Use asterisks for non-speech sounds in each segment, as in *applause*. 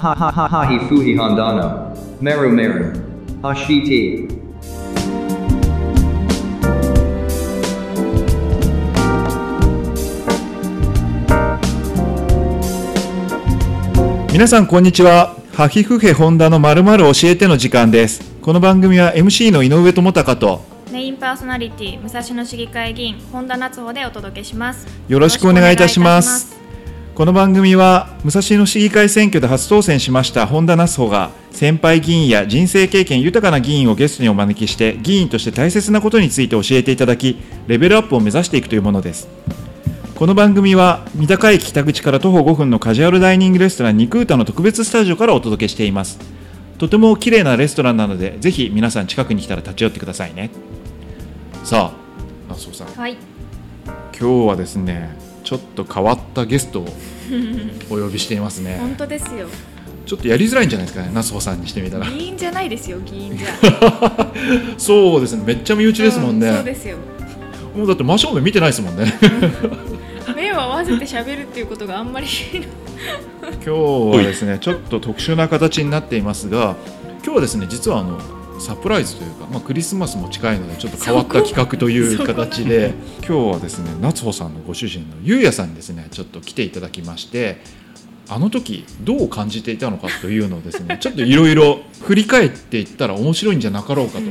Ha ha ha ha hi fuhi hondano. Meru meru. Hashiti. 皆さんこんにちはハヒフヘホンダのまるまる教えての時間ですこの番組は MC の井上智隆とメインパーソナリティ武蔵野市議会議員本田夏穂でお届けしますよろしくお願いいたしますこの番組は武蔵野市議会選挙で初当選しました本田那須穂が先輩議員や人生経験豊かな議員をゲストにお招きして議員として大切なことについて教えていただきレベルアップを目指していくというものです。この番組は三鷹駅北口から徒歩5分のカジュアルダイニングレストラン肉歌の特別スタジオからお届けしています。とても綺麗なレストランなのでぜひ皆さん近くに来たら立ち寄ってくださいね。さあ那須穂さん。はい。今日はですねちょっと変わったゲストを *laughs* お呼びしていますね。本当ですよ。ちょっとやりづらいんじゃないですか？ね那須穂さんにしてみたら。議員じゃないですよ議員じゃ。*laughs* そうですね。めっちゃ身内ですもんね、うそうですよ。もうだって真正面見てないですもんね。目を合わせて喋るっていうことがあんまり。今日はですねちょっと特殊な形になっていますが今日はですね実はあのサプライズというか、まあ、クリスマスも近いのでちょっと変わった企画という形で今日はですね夏穂さんのご主人のゆうやさんにですねちょっと来ていただきましてあの時どう感じていたのかというのをですね *laughs* ちょっといろいろ振り返っていったら面白いんじゃなかろうかと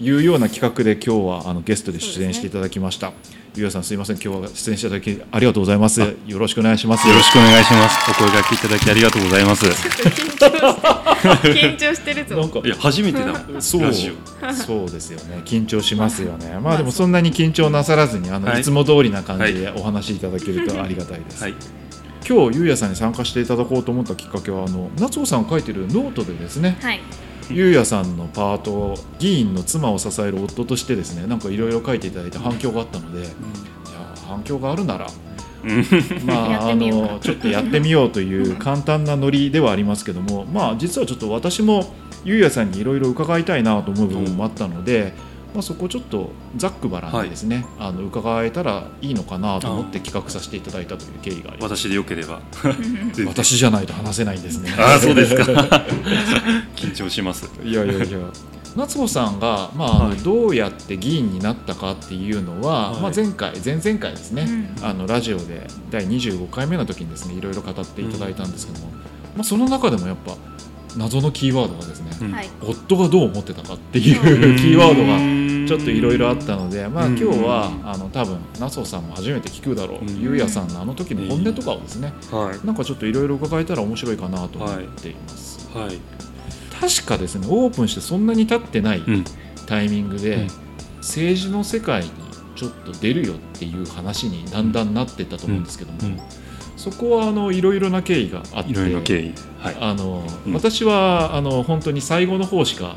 いうような企画で今日はあのゲストで出演していただきました。ゆうやさんすいません今日は出演していただきありがとうございますよろしくお願いしますよろしくお願いします。お声掛けいただきありがとうございます。い緊張してるぞ。なんかや、初めてだもん。そう。ラジオ。そうですよね。緊張しますよね。まあでもそんなに緊張なさらずにあの、はい。い、つも通りな感じでお話しいただけるとありがたいです、はい。今日ゆうやさんに参加していただこうと思ったきっかけはあの夏帆さんが書いてるノートでですね。はい。ゆうやさんのパートを議員の妻を支える夫としてですねなんかいろいろ書いていただいて反響があったので、いや反響があるならうん。*laughs* まあ、あのちょっとやってみようという簡単なノリではありますけども、まあ、実はちょっと私もゆうやさんにいろいろ伺いたいなと思う部分もあったので、まあ、そこちょっとざっくばらんにですね、あの伺えたらいいのかなと思って企画させていただいたという経緯があります。私でよければ。*laughs* *laughs* 私じゃないと話せないんですね。ああ、そうですか。緊張します。いやいやいや夏穂さんが、まあはい。どうやって議員になったかっていうのは、はい。まあ、前回前々回ですね、うん。あのラジオで第25回目の時にですねいろいろ語っていただいたんですけども、まあ、その中でもやっぱ謎のキーワードがですね、うん。はい。夫がどう思ってたかっていう *laughs* キーワードががちょっといろいろあったので、まあ、うん今日はあの多分夏穂さんも初めて聞くだろう、うん。ゆうやさんのあの時の本音とかをですね、はい。なんかちょっといろいろ伺えたら面白いかなと思っています。はい。確かですねオープンしてそんなに経ってないうん。タイミングで、うん。政治の世界にちょっと出るよっていう話にだんだんなってったと思うんですけども、うん。そこはあのいろいろな経緯があっていろいろ経緯。はい。あのうん。私はあの本当に最後の方しか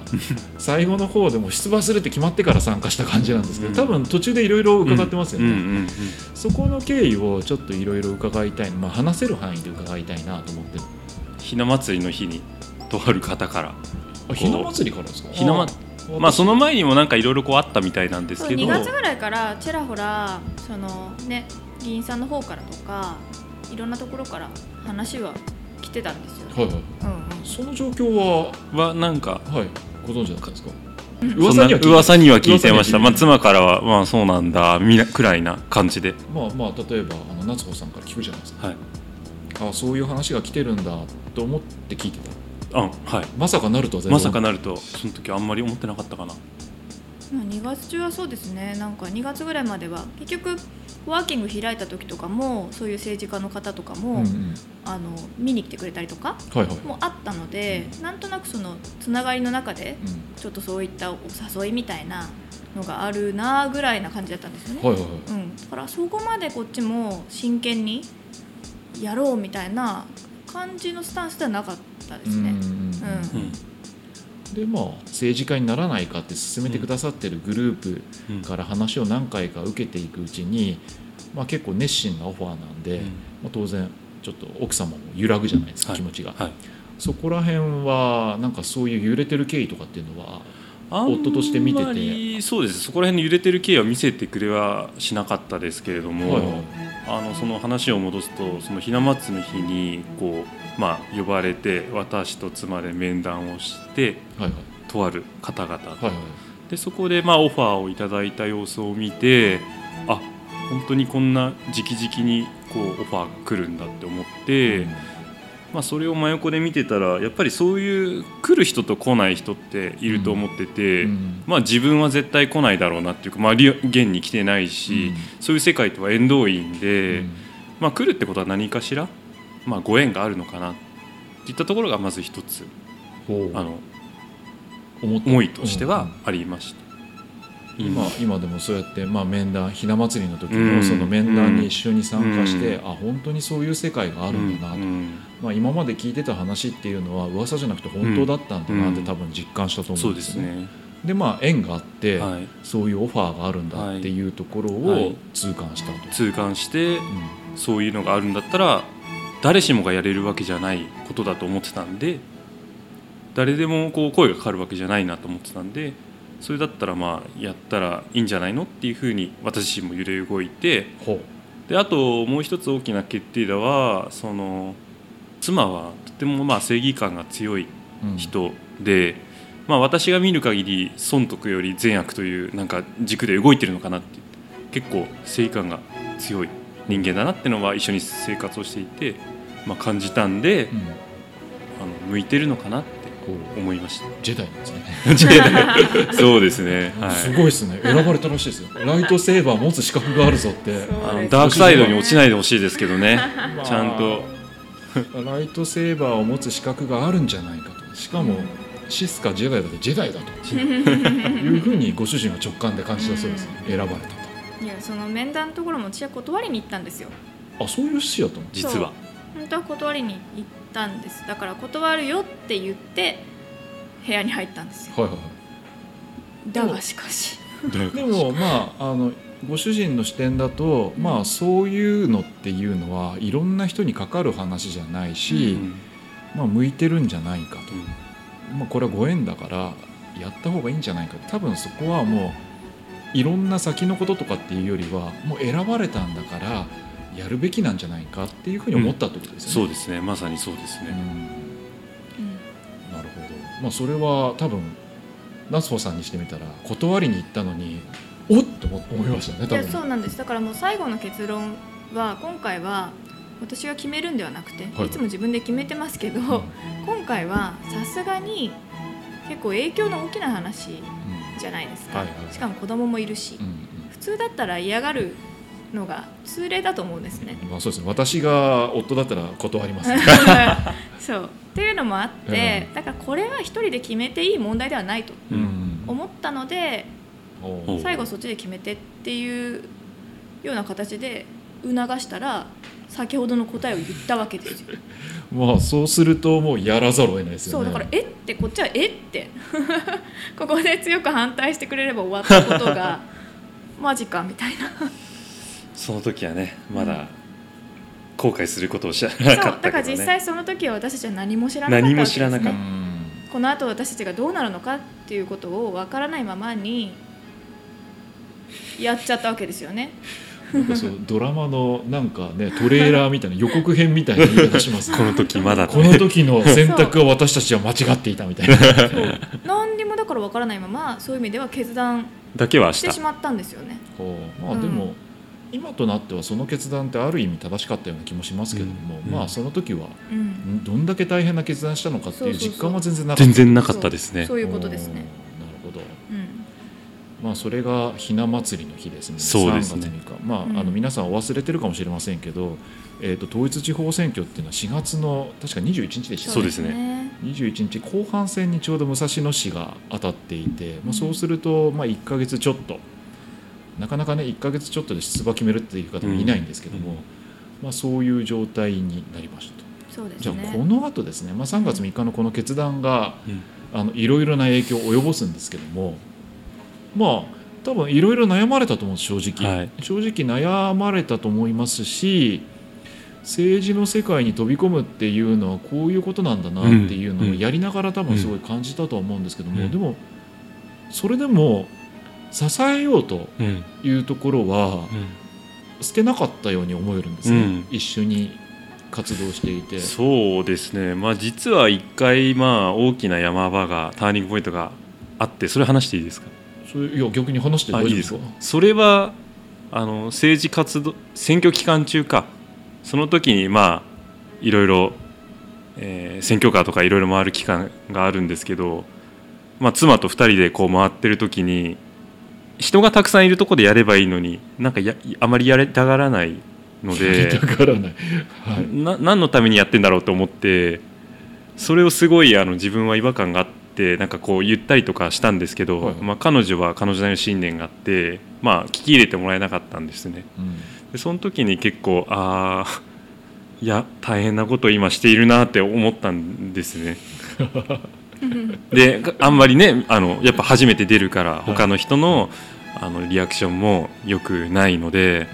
最後の方でも出馬するって決まってから参加した感じなんですけど、うん。多分途中でいろいろ伺ってますよね、そこの経緯をちょっといろいろ伺いたい、まあ、話せる範囲で伺いたいなと思ってひな祭りの日にとある方から。あひな祭りからですか？ひなまあまあその前にもなんかいろいろこうあったみたいなんですそうけど。2月ぐらいからちらほらそのね議員さんの方からとかいろんなところから話は来てたんですよ、はいはい。うんうん。その状況は、はなんかはい、ご存知だったんですか？噂には聞いて噂には聞いてました。まあ妻からはまあそうなんだみなくらいな感じで。まあまあ例えばあの夏子さんから聞くじゃないですか。はい。あそういう話が来てるんだと思って聞いてたあはい。まさかなるとは全然。まさかなるとその時あんまり思ってなかったかな。まあ2月中はそうですね。なんか2月ぐらいまでは結局ワーキング開いた時とかもそういう政治家の方とかも、うんうん。あの見に来てくれたりとかはいはい、もあったのでなんとなくそのつながりの中でうちょっとそういったお誘いみたいなのがあるなぐらいな感じだったんですよね。ん、はいはいはい。うん、だからそこまでこっちも真剣にやろうみたいな感じのスタンスではなかったですね。でまあ政治家にならないかって勧めてくださってるグルーうん。プから話を何回か受けていくうちに、まあ、結構熱心なオファーなんで、うん。まあ、当然ちょっと奥様も揺らぐじゃないですか、はい。気持ちが、はい。そこら辺はなんかそういう揺れてる経緯とかっていうのは夫として見てて。そうです。そこら辺の揺れてる経緯は見せてくれはしなかったですけれども、はいはいあのその話を戻すとそのひな祭りの日にこう、まあ、呼ばれて私と妻で面談をしてはいはい。とある方々はいはい。でそこでまあオファーをいただいた様子を見てあ本当にこんな直々にこうオファー来るんだって思って、まあ、それを真横で見てたらやっぱりそういう来る人と来ない人っていると思ってて、うん。まあ、自分は絶対来ないだろうなっていうか、まあ、リ現に来てないし、そういう世界とは縁遠いんで、まあ、来るってことは何かしら、まあ、ご縁があるのかなっていったところがまず一つあの思いとしてはうん。ありました。今今でもそうやって、まあ、面談ひな祭りの時うん。のその面談に一緒に参加して、うあ本当にそういう世界があるんだなと、うん。まあ、今まで聞いてた話っていうのは噂じゃなくて本当だったんだなってうん。多分実感したと思そううんでですよね。すね。でまあ縁があって、はい、そういうオファーがあるんだっていうところをはい。痛感したと。痛感してうん。そういうのがあるんだったら誰しもがやれるわけじゃないことだと思ってたんで誰でもこう声がかかるわけじゃないなと思ってたんでそれだったらまあやったらいいんじゃないのっていうふうに私自身も揺れ動いてほであともう一つ大きな決定打はその妻はとてもまあ正義感が強いうん。人で、まあ、私が見る限り損得より善悪というなんか軸で動いてるのかなって結構正義感が強い人間だなってのは一緒に生活をしていて、まあ、感じたんでうん。あの向いてるのかなってこう思いましたジェダイなんですね。*laughs* そうですね、はすい、ごいですね。選ばれたらしいですよ。ライトセーバー持つ資格があるぞって。あのダークサイドに落ちないでほしいですけどねちゃんとライトセーバーを持つ資格があるんじゃないかと。しかもシスかジェダイだってジェダイだと *laughs* いうふうにご主人は直感で感じたそうです。選ばれたいやその面談のところも私は断りに行ったんですよと。あ、そういう趣旨だったの？実は本当は断りに行ったんです。だから断るよって言って部屋に入ったんですよ。はいはいはだがしかし。い。でも *laughs* まああのご主人の視点だと、まあそういうのっていうのはいろんな人にかかる話じゃないし、うん。まあ向いてるんじゃないかと。うん。まあ、これはご縁だからやった方がいいんじゃないか多分そこはもういろんな先のこととかっていうよりはもう選ばれたんだからやるべきなんじゃないかっていうふうに思ったってことですよね。そうですね。まさにそうですね、うん。うんなるほど、まあ、それは多分夏穂さんにしてみたら断りに行ったのにおっと思思いましたねいや多分そうなんです。だからもう最後の結論は今回は私が決めるんではなくて、はい。い、つも自分で決めてますけど、うん。今回はさすがに結構影響の大きな話じゃないですか、はいはいしかも子供もいるし、うん。普通だったら嫌がるのが通例だと思うんですね。うんまあ、そうですね。私が夫だったら断りますね。*laughs* そう。っていうのもあって、だからこれは一人で決めていい問題ではないとうん。思ったのでおう。最後そっちで決めてっていうような形で促したら先ほどの答えを言ったわけですよ。*laughs* まあそうするともうやらざるを得ないですよね。そうだから「えっ?」てこっちは「えっ?」て。*laughs* ここで強く反対してくれれば終わったことがマジかみたいなその時はねまだ後悔することを知らなかったけど、ね、だから実際その時は私たちは何も知らなかったわ何も知らなかっうん。この後私たちがどうなるのかっていうことを分からないままにやっちゃったわけですよね。なんかそうドラマのなんかねトレーラーみたいな予告編みたいな言い方しますね。この時まだこの時の選択を私たちは間違っていたみたいな。何にもだから分からないままそういう意味では決断だけはしてしまったんですよね。まあでも、今となってはその決断ってある意味正しかったような気もしますけども、うん。まあその時はうん。ん？どんだけ大変な決断したのかっていう実感は全然なかった全然なかった。ですねそう。いうことですね。なるほど。うん。まあそれがひな祭りの日ですね。そうですね。3月3日まあ,、うん。あの皆さんお忘れてるかもしれませんけど、えー、と統一地方選挙っていうのは4月の確か21日でしたそうですね。21日後半戦にちょうど武蔵野市が当たっていて、まあ、そうするとまあ1か月ちょっとなかなかね1か月ちょっとで出馬決めるっていう方もいないんですけども、うん。まあ、そういう状態になりました。と。そうですじゃあね。この後ですね、まあ、3月3日のこの決断がうん。あのいろいろな影響を及ぼすんですけどもまあ多分いろいろ悩まれたと思うんです正直、はい。正直悩まれたと思いますし政治の世界に飛び込むっていうのはこういうことなんだなっていうのをやりながら多分すごい感じたとは思うんですけども、うん。でもそれでも支えようとうん。いうところはうん。捨てなかったように思えるんですね、うん。一緒に活動していて。そうですね、まあ、実は一回まあ大きな山場がターニングポイントがあってそれ話していいですか？それいや逆に話して大丈夫ですか？それはあの政治活動選挙期間中か。その時にまあいろいろ、えー選挙カーとかいろいろ回る期間があるんですけど、まあ、妻と2人でこう回ってる時に人がたくさんいるところでやればいいのになんかやあまりやりたがらないのでだからない、はい、な何のためにやってんだろうと思ってそれをすごいあの自分は違和感があってなんかこう言ったりとかしたんですけど、はいはい。まあ、彼女は彼女なりの信念があって、まあ、聞き入れてもらえなかったんですね。うん。でその時に結構ああいや大変なことを今しているなって思ったんですね *laughs* *laughs* であんまりねあのやっぱ初めて出るから他の人の,、あのリアクションも良くないので、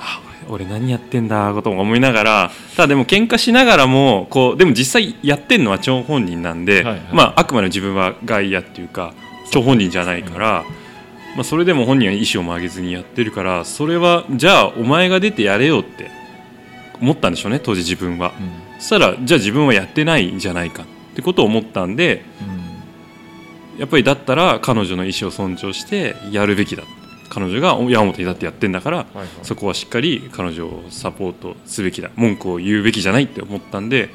あ俺俺何やってんだことも思いながらただでも喧嘩しながらもこうでも実際やってるのは張本人なんで、はいはい。まあ、あくまで自分は外野っていうか張本人じゃないから、まあ、それでも本人は意思を曲げずにやってるからそれはじゃあお前が出てやれよって思ったんでしょうね当時自分は。うん。そしたらじゃあ自分はやってないんじゃないかってことを思ったんでやっぱりだったら彼女の意思を尊重してやるべきだ。彼女が山本にだってやってんだからはいはい。そこはしっかり彼女をサポートすべきだ。文句を言うべきじゃないって思ったんで、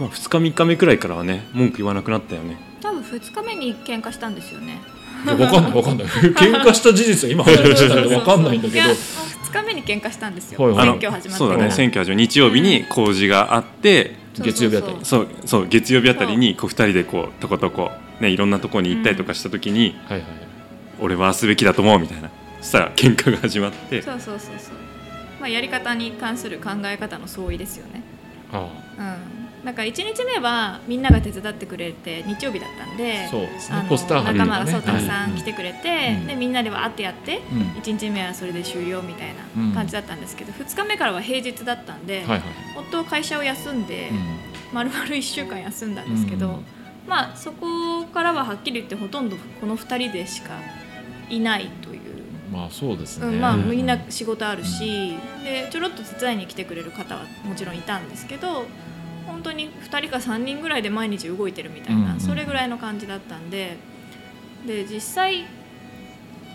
まあ、2日3日目くらいからはね文句言わなくなったよね。多分2日目に喧嘩したんですよね。いやわかんないわかんない。喧嘩した事実は今 *laughs* 話したんでわかんないんだけど。や2日目に喧嘩したんですよ、はいはい。選挙始まってそうだね。選挙始まる日曜日に工事があって、月曜日あたり。そうそう月曜日あたりにこう2人でこうとことこ、ね、いろんなとこに行ったりとかした時に、はいはい。俺はすべきだと思うみたいな。そしたら喧嘩が始まって。そうそうそうそう。まあやり方に関する考え方の相違ですよね。あ。うんだから1日目はみんなが手伝ってくれて日曜日だったんでう仲間がそうたくさはいん来てくれて、うん。でみんなでわーってやってうん。1日目はそれで終了みたいな感じだったんですけど、2日目からは平日だったんで、はいはい夫は会社を休んで、丸々1週間休んだんですけど、うん。まあそこからははっきり言ってほとんどこの2人でしかいないという。まあそうですね。うん、まあうんみん。な仕事あるし、でちょろっと手伝いに来てくれる方はもちろんいたんですけど本当に2人か3人ぐらいで毎日動いてるみたいな、うんうんそれぐらいの感じだったんでで実際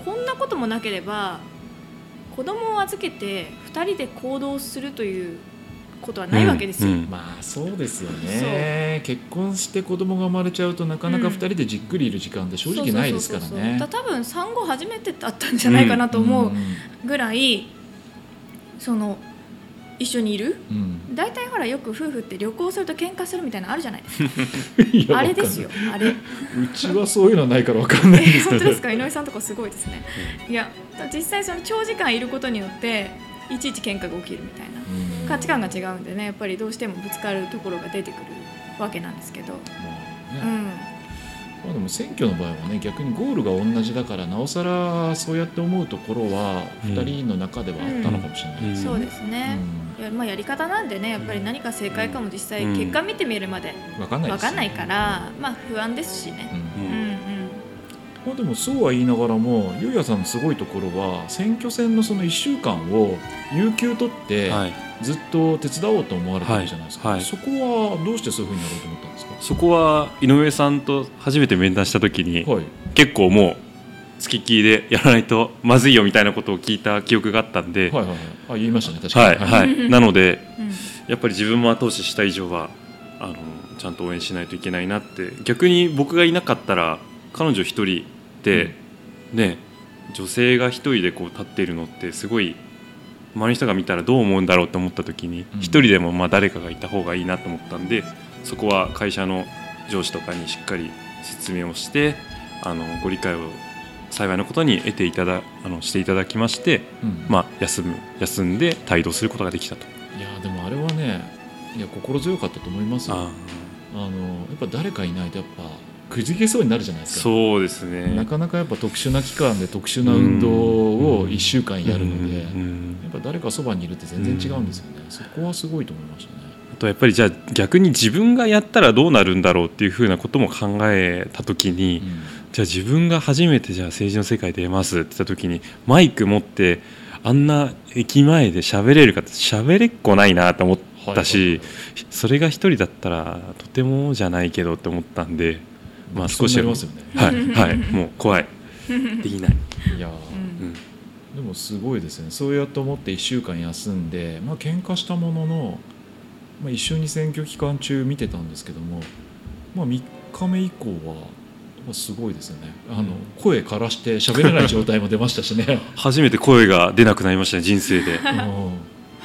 こんなこともなければ子供を預けて2人で行動するということはないわけですよ。うんうん。まあそうですよね。結婚して子供が生まれちゃうとなかなか2人でじっくりいる時間って正直ないですからね。多分産後初めてだったんじゃないかなと思うぐらい、その一緒にいる？うん。うん大体ほらよく夫婦って旅行すると喧嘩するみたいなのあるじゃないですか。*laughs* あれですよあれ。うちはそういうのはないからわかんない。んです本当ですか井上さんとかすごいですね。いや実際その長時間いることによっていちいち喧嘩が起きるみたいな。うん。価値観が違うんでねやっぱりどうしてもぶつかるところが出てくるわけなんですけど、まあね。うん、まあでも選挙の場合はね逆にゴールが同じだからなおさらそうやって思うところはうん2人の中ではあったのかもしれないですね。そうですね、うん。いやまあ、やり方なんでねやっぱり何か正解かも実際うん。結果見てみるまでわかんないです分かんないから、まあ不安ですしね。まあ、でもそうは言いながらもゆうやさんのすごいところは選挙戦のその1週間を有給取ってはい、ずっと手伝おうと思われてるじゃないですか、はいはい。そこはどうしてそういうふうにやろうと思ったんですか？そこは井上さんと初めて面談した時に、はい。結構もう付きっきりでやらないとまずいよみたいなことを聞いた記憶があったんで、はいはいはい。あ言いましたね確かはいにはい。なのでうん。やっぱり自分も後押しした以上はあのちゃんと応援しないといけないなって。逆に僕がいなかったら彼女一人で、ね女性が一人でこう立っているのってすごい周りの人が見たらどう思うんだろうと思った時にうん。一、人でもまあ誰かがいた方がいいなと思ったんでそこは会社の上司とかにしっかり説明をしてあのご理解を幸いなことに得ていただあのしていただきまして、うん。まあ、休む休んで帯同することができたと。いやでもあれはねいや心強かったと思いますよ。ああのやっぱ誰かいないとやっぱくじけそうになるじゃないですか。そうですね。なかなかやっぱ特殊な期間で特殊な運動を1週間やるので、うん。うんやっぱ誰かそばにいるって全然違うんですよね、そこはすごいと思いましたね。あとやっぱりじゃあ逆に自分がやったらどうなるんだろうっていうふうなことも考えた時に、じゃあ自分が初めてじゃあ政治の世界で出ますって言った時にマイク持ってあんな駅前で喋れるかって喋れっこないなと思ったし、それが一人だったらとてもじゃないけどって思ったんでまあ少しはいはい。*laughs* もう怖い。できない、いやでもすごいですね。そうやって思って1週間休んでまあ喧嘩したものの、まあ、一緒に選挙期間中見てたんですけども、まあ、3日目以降はまあすごいですよね。あの声枯らして喋れない状態も出ましたしね。*laughs* 初めて声が出なくなりましたね人生で。*laughs*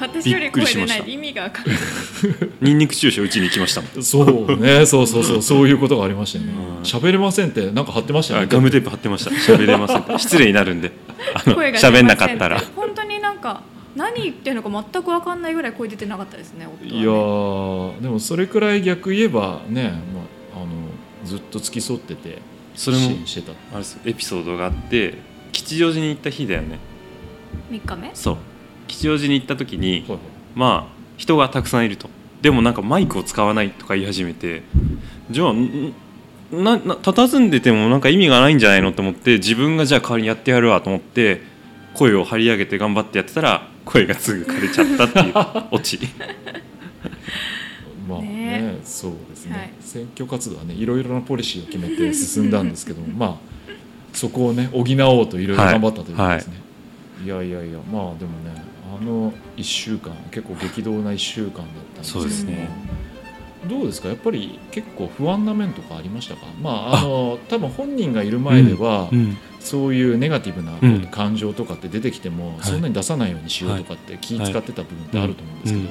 私より声出びっくりしました。ないで意味が分かんない。ニンニク注射打ちに行きましたもん。うんそうね *laughs* そうそうそう。そういうことがありましたよね。うん。喋れませんってなんか貼ってましたよね。あガムテープ貼ってました。喋れません失礼になるんで。喋んなかったら。本当になんか何言ってるのか全く分かんないぐらい声出てなかったですねね。いやーでもそれくらい逆言えばね、まあ、ずっと付き添っててそれも支援してた。あれですエピソードがあって吉祥寺に行った日だよね。3日目？そう。吉祥寺に行った時にはいはい。まあ人がたくさんいると。でもなんかマイクを使わないとか言い始めてじゃあんなな佇んでてもなんか意味がないんじゃないのと思って自分がじゃあ代わりにやってやるわと思って声を張り上げて頑張ってやってたら声がすぐ枯れちゃったっていう *laughs* オチまあねね。そうですね、はい。選挙活動はねいろいろなポリシーを決めて *laughs* 進んだんですけどもまあそこをね補おうといろいろ頑張ったということですね、い、やいやいやまあでもねあの1週間結構激動な1週間だったんですけどもそうですね。どうですか？やっぱり結構不安な面とかありましたか？まああの多分本人がいる前では、うんそういうネガティブなうん。感情とかって出てきても、い。そんなに出さないようにしようとかって気使ってた部分ってあると思うんですけど、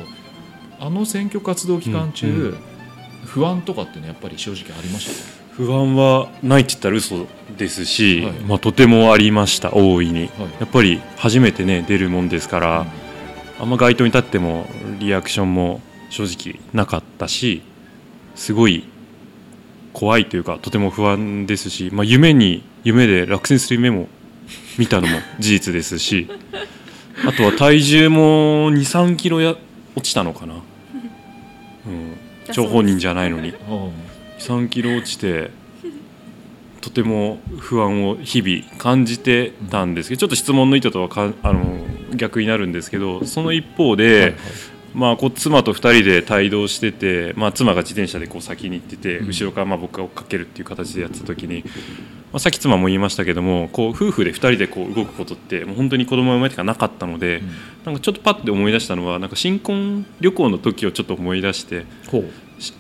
あの選挙活動期間中、うんうん。不安とかっていうのはやっぱり正直ありました？か不安はないって言ったら嘘ですし、はい。まあ、とてもありました大いに。はい。やっぱり初めてね出るもんですから、あんま街頭に立ってもリアクションも正直なかったしすごい怖いというかとても不安ですし、まあ、夢に夢で落選する夢も見たのも事実ですし *laughs* あとは体重も2 3キロや落ちたのかな、*laughs* うん、張本人じゃないのに。うん。3キロ落ちてとても不安を日々感じてたんですけどちょっと質問の意図とはかあの逆になるんですけどその一方で、まあ、こう妻と2人で帯同してて、まあ、妻が自転車でこう先に行っててうん。後ろからまあ僕が追っかけるっていう形でやってた時に、まあ、さっき妻も言いましたけどもこう夫婦で2人でこう動くことってもう本当に子供が生まれてからなかったので、うん。なんかちょっとパッて思い出したのはなんか新婚旅行の時をちょっと思い出して。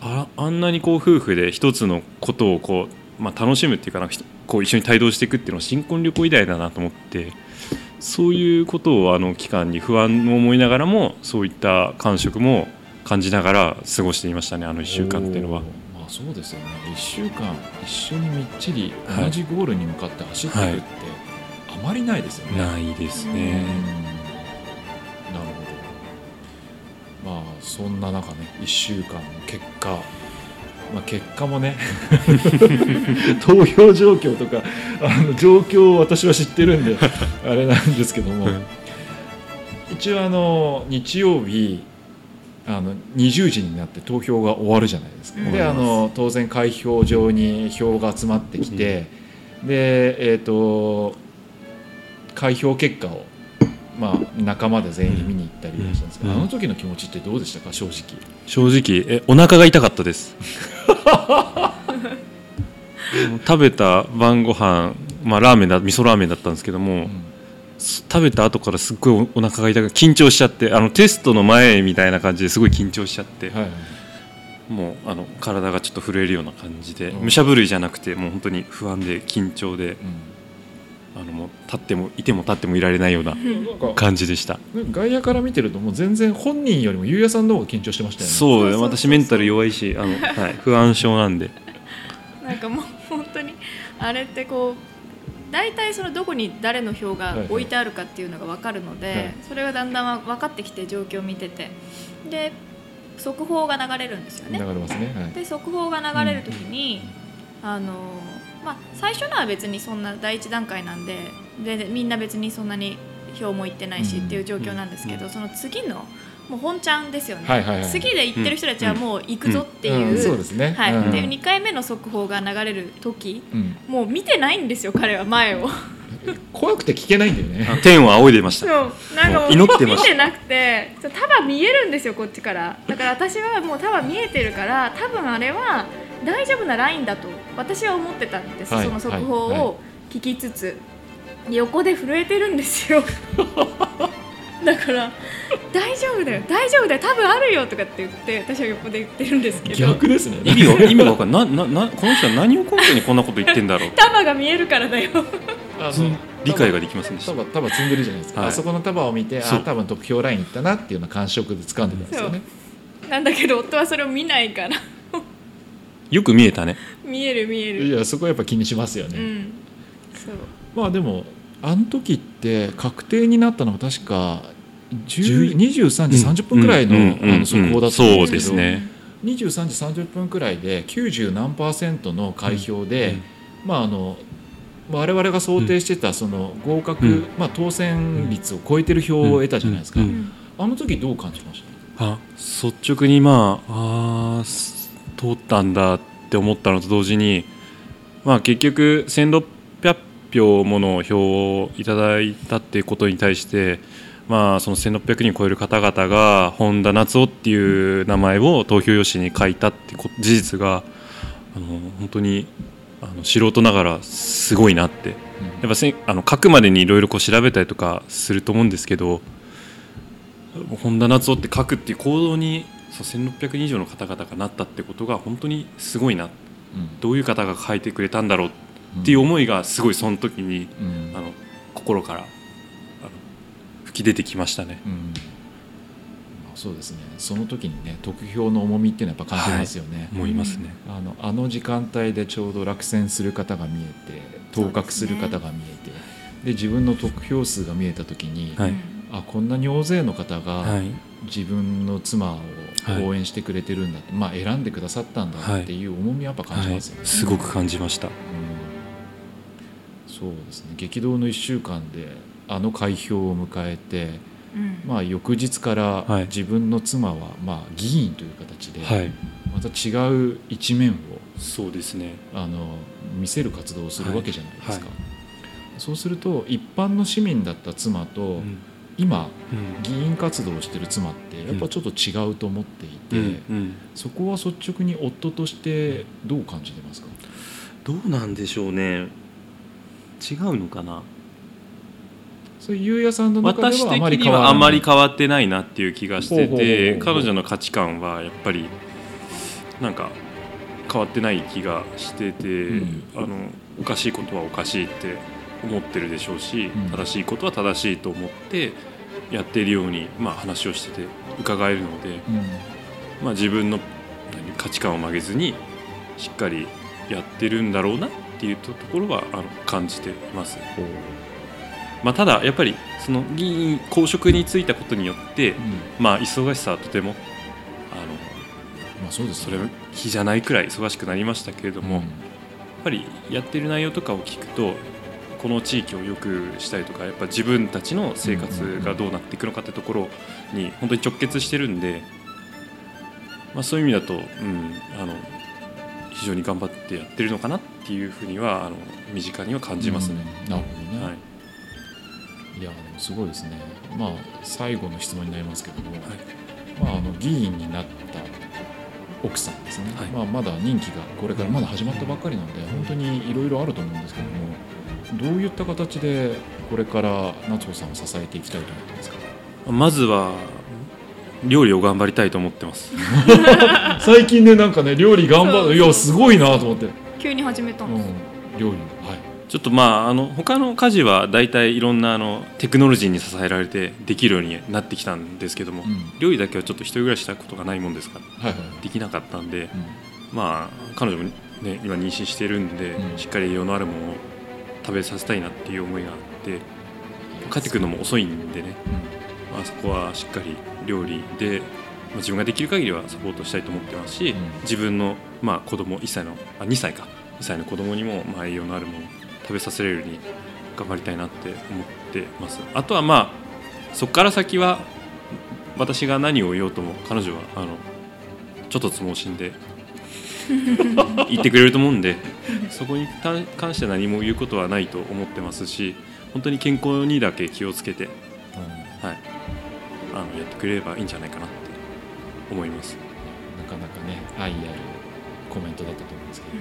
ああんなにこう夫婦で一つのことをこう、まあ、楽しむっていうかなんかひこう一緒に帯同していくっていうのは新婚旅行以来だなと思ってそういうことをあの期間に不安を思いながらもそういった感触も感じながら過ごしていましたねあの1週間っていうのは。まあそうですよね1週間一緒にみっちりはい同じゴールに向かって走っていくってあまりないですよね、ないですうんね。なるほどまあそんな中ね1週間の結果まあ結果もね。*laughs* 投票状況とかあの状況を私は知ってるんで *laughs* あれなんですけども。うん。一応あの日曜日あの20時になって投票が終わるじゃないですか。うん。であの当然開票場に票が集まってきて、でえっ、と開票結果をまあ仲間で全員見に行ったりしたんですけど、うん。あの時の気持ちってどうでしたか正直。正直えお腹が痛かったです食べた晩ご飯まあラーメンだ味噌ラーメンだったんですけども、うん食べた後からすっごいおお腹が痛く緊張しちゃってあのテストの前みたいな感じですごい緊張しちゃって、はいはい。もうあの体がちょっと震えるような感じでうん。武者震いじゃなくてもう本当に不安で緊張でうんあのもう立ってもいても立ってもいられないような感じでした、外野から見てるともう全然本人よりもゆうやさんの方が緊張してましたよね。そう私メンタル弱いしあの、*laughs* はい、不安症なんで。なんかもう本当にあれってこう大体そのどこに誰の票が置いてあるかっていうのが分かるので、はい。それがだんだん分かってきて状況を見ててで速報が流れるんですよね。流。れますね。はい。で速報が流れる時に、あのまあ、最初のは別にそんな第一段階なんでででみんな別にそんなに票もいってないしうんっていう状況なんですけど、うその次のもう本ちゃんですよね、はいはいはい。次で行ってる人たちはもう行くぞっていう,、うん。そうですね。はい。うん。で2回目の速報が流れる時うん。もう見てないんですよ彼は前を。怖くて聞けないんだよね。あ天を仰いでました。そう。なんかもう祈ってました。見てなくてそう束見えるんですよこっちから。だから私はもう束見えてるから多分あれは大丈夫なラインだと私は思ってたんです、はいその速報はいはを聞きつつ、横で震えてるんですよ。*laughs* だから大丈夫だよ大丈夫だよ多分あるよとかって言って私は横で言ってるんですけど。逆ですね。意味が *laughs* 意味が分かんない。なななこの人は何を根拠にこんなこと言ってんだろう。*laughs* 束が見えるからだよ。あうん理解ができませんでした。束束積んでるじゃないですか、はい。あそこの束を見てそう。あ多分得票ラインいったなっていうような感触で掴んでたんですよね。なんだけど夫はそれを見ないからよく見えたね。見える見える。いやそこはやっぱ気にしますよね、うん。そう。まあでもあの時って確定になったのは確か10 23時30分くらいの,、あの速報だったんですけどそうですね。23時30分くらいで90何パーセントの開票で、まああの我々が想定してたその合格、うん。まあ、当選率を超えてる票を得たじゃないですか、あの時どう感じましあ率直にまああ通ったんだって思ったのと同時に、まあ、結局1600票もの票をいただいたっていうことに対して、まあ、その1600人超える方々が本田夏夫っていう名前を投票用紙に書いたってこ事実があの本当にあの素人ながらすごいなって。た、やっぱせんあの書くまでにいろいろこう調べたりとかすると思うんですけど本田夏夫って書くっていう行動にそう1600人以上の方々がなったってことが本当にすごいな。うん。どういう方が書いてくれたんだろう。っていう思いがすごいその時にうん。あの心からあの吹き出てきましたね。うん。まあそうですね。その時にね得票の重みっていうのはやっぱ感じますよね、思いますね。あのあの時間帯でちょうど落選する方が見えて当確する方が見えてで,、自分の得票数が見えた時に、はい。あこんなに大勢の方がはい自分の妻をはい。応援してくれてるんだって、まあ、選んでくださったんだってい。う重みはやっぱ感じはい、ますよね。すごく感じました。うん。そうですね。激動の1週間であの開票を迎えて、うん。まあ、翌日からはい。自分の妻はまあ議員という形ではい、また違う一面をそうですね。あの見せる活動をするわけじゃないですか、はい。そうすると一般の市民だった妻と、うん今うん。議員活動をしてる妻ってやっぱちょっと違うと思っていて、そこは率直に夫としてどう感じてますか？どうなんでしょうね。違うのかな？そういうゆうやさんの中ではあまりに変わあまり変わってないなっていう気がしてて彼女の価値観はやっぱりなんか変わってない気がしてて、うん。あのおかしいことはおかしいって思ってるでしょうし、うん。正しいことは正しいと思ってやっているように、まあ、話をしてて伺えるので、うん。まあ、自分の何価値観を曲げずにしっかりやってるんだろうなっていうところはあの感じています。まあ、ただやっぱりその議員公職に就いたことによって、うん。まあ、忙しさはとてもあのまあそうですそれ比じゃないくらい忙しくなりましたけれども、やっぱりやってる内容とかを聞くとこの地域を良くしたりとかやっぱ自分たちの生活がどうなっていくのかってところに本当に直結してるんで、まあ、そういう意味だと、うん、あの非常に頑張ってやってるのかなっていうふうにはあの身近には感じますね。うんなるほどね、はい。い、やでもすごいですね。まあ最後の質問になりますけども、はい。まあ、あの議員になった奥さんですね、はい。まあ、まだ任期がこれからまだ始まったばっかりなので本当にいろいろあると思うんですけどもどういった形でこれから夏穂さんを支えていきたいと思ってますか？まずは料理を頑張りたいと思ってます。*laughs* 最近ねなんかね料理頑張るいやすごいなと思って、急に始めたんです、うん、料理はい。ちょっとまああの他の家事は大体いろんなあのテクノロジーに支えられてできるようになってきたんですけども、うん。料理だけはちょっと一人暮らししたことがないもんですか？らはいはい。できなかったんで、うん。まあ彼女もね今妊娠してるんで、うん。しっかり栄養のあるものを食べさせたいなっていう思いがあって帰ってくるのも遅いんでね、まあ、そこはしっかり料理で、まあ、自分ができる限りはサポートしたいと思ってますし、うん。自分の、まあ、子供1歳のあ2歳か。2歳の子供にも、まあ、栄養のあるものを食べさせれるように頑張りたいなって思ってます。あとはまあそこから先は私が何を言おうとも彼女はあのちょっとつ盲信で *laughs* 言ってくれると思うんでそこに関して何も言うことはないと思ってますし本当に健康にだけ気をつけて、はい、あのやってくれればいいんじゃないかなって思います。なかなかね愛あるコメントだったと思うんですけど。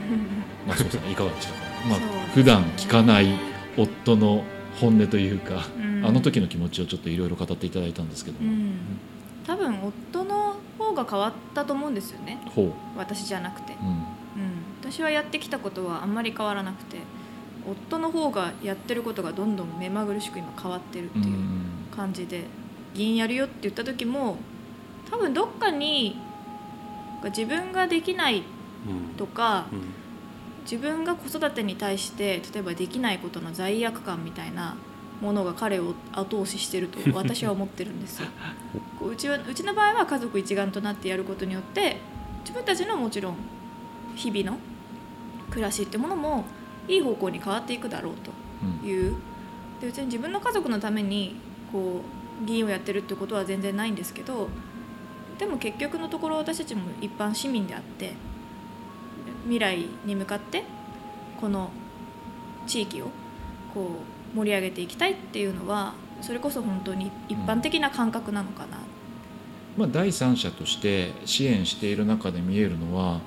*laughs* 松尾さんいかがでしたか、まあ、普段聞かない夫の本音というか、うん、あの時の気持ちをちょっといろいろ語っていただいたんですけども、うん、多分夫の方が変わったと思うんですよね。私じゃなくて、うん、うん、私はやってきたことはあんまり変わらなくて夫の方がやってることがどんどん目まぐるしく今変わってるっていう感じで、議員やるよって言った時も多分どっかに自分ができないとか、うんうん、自分が子育てに対して例えばできないことの罪悪感みたいなものが彼を後押ししてると *laughs* 私は思ってるんですよ。うちはうちの場合は家族一丸となってやることによって自分たちのもちろん日々の暮らしってものもいい方向に変わっていくだろうという、うん、でうちに自分の家族のためにこう議員をやってるってことは全然ないんですけどでも結局のところ私たちも一般市民であって未来に向かってこの地域をこう盛り上げていきたいっていうのはそれこそ本当に一般的な感覚なのかな、うん、まあ、第三者として支援している中で見えるのは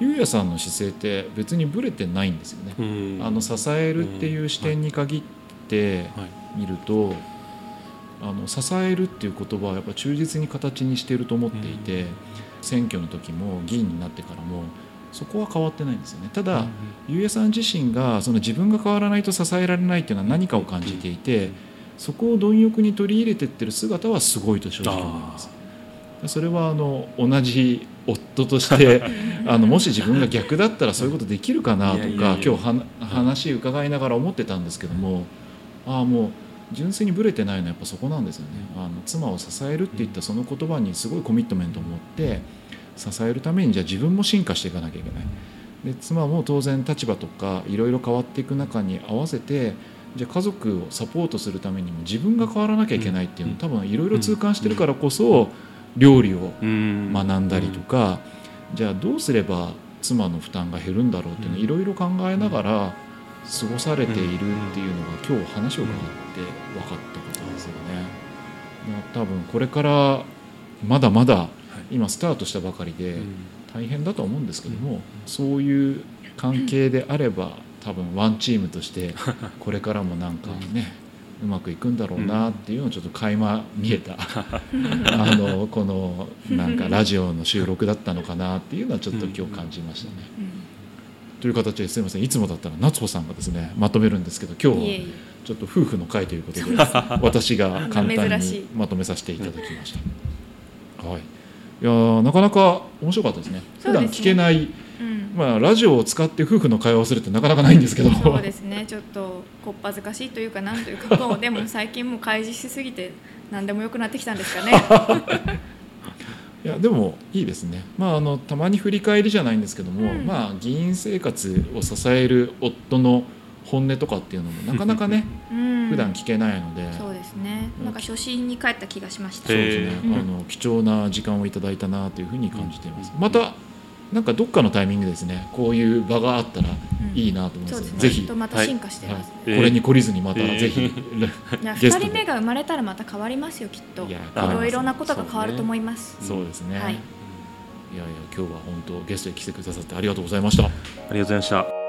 ゆうやさんの姿勢って別にぶれてないんですよね。あの支えるっていう視点に限って見ると、あの支えるっていう言葉はやっぱ忠実に形にしていると思っていて、選挙の時も議員になってからもそこは変わってないんですよね。ただ、ゆうやさん自身がその自分が変わらないと支えられないっていうのは何かを感じていて、そこを貪欲に取り入れてってる姿はすごいと正直思います。それはあの同じ夫として *laughs* あのもし自分が逆だったらそういうことできるかなとか今日話伺いながら思ってたんですけどもああもう純粋にぶれてないのはやっぱそこなんですよね。あの妻を支えるっていったその言葉にすごいコミットメントを持って支えるためにじゃあ自分も進化していかなきゃいけない。で妻も当然立場とかいろいろ変わっていく中に合わせてじゃあ家族をサポートするためにも自分が変わらなきゃいけないっていうのを多分いろいろ痛感してるからこそ料理を学んだりとかじゃあどうすれば妻の負担が減るんだろうっていうのをいろいろ考えながら過ごされているっていうのが今日話を伺って分かったことですよね。多分これからまだまだ今スタートしたばかりで大変だと思うんですけどもそういう関係であれば多分ワンチームとして *laughs* これからもなんかねうまくいくんだろうなっていうのをちょっと垣間見えた *laughs* あのこのなんかラジオの収録だったのかなっていうのはちょっと今日感じましたね。という形ですみません。いつもだったら夏穂さんがですねまとめるんですけど今日はちょっと夫婦の会ということで *laughs* 私が簡単にまとめさせていただきました。はい、いやなかなか面白かったですね。普段聞けない、うん、まあラジオを使って夫婦の会話をするってなかなかないんですけど。*laughs* そうですね。ちょっとこっぱずかしいというかなんというかもうでも最近もう開示しすぎて何でもよくなってきたんですかね。*laughs* いやでもいいですね、まあ、あのたまに振り返りじゃないんですけども、うん、まあ、議員生活を支える夫の本音とかっていうのもなかなかね、うん、普段聞けないので。そうですね。なんか初心に帰った気がしました。そう。ですね、あの貴重な時間をいただいたなというふうに感じています、またなんかどっかのタイミングですね。こういう場があったらいいなと思います、うん、ぜひ。また進化してます、ねはい、これに懲りずにまたぜひ、えー、2 *laughs* 人目が生まれたらまた変わりますよきっと。いろいろなことが変わると思います。そうですね、はい、いやいや今日は本当ゲストに来てくださってありがとうございました。ありがとうございました